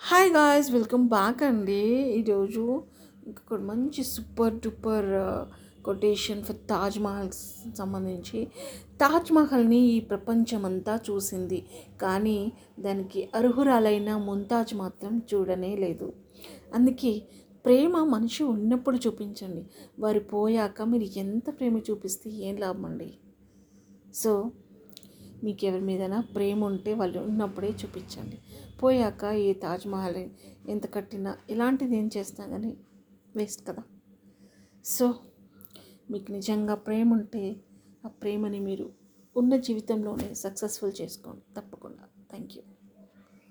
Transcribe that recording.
Hi guys welcome back అండి. ఈరోజు ఇంకొక మంచి super duper quotation for Taj Mahal సంబంధించి. తాజ్ మహల్ని ఈ ప్రపంచం అంతా చూసింది. కానీ దానికి అర్హురాలైన ముంతాజ్ మాత్రం చూడనే లేదు. అందుకే ప్రేమ మనిషి ఉన్నప్పుడు చూపించండి. వారు పోయాక మీరు ఎంత ప్రేమ చూపిస్తే ఏం లాభం అండి? సో మీకు ఎవరి మీదైనా ప్రేమ ఉంటే వాళ్ళు ఉన్నప్పుడే చూపించండి. పోయాక ఈ తాజ్మహల్ ఎంత కట్టినా ఇలాంటిది ఏం చేస్తా కానీ వేస్ట్ కదా. సో మీకు నిజంగా ప్రేమ ఉంటే ఆ ప్రేమని మీరు ఉన్న జీవితంలోనే సక్సెస్ఫుల్ చేసుకోండి. తప్పకుండా. Thank you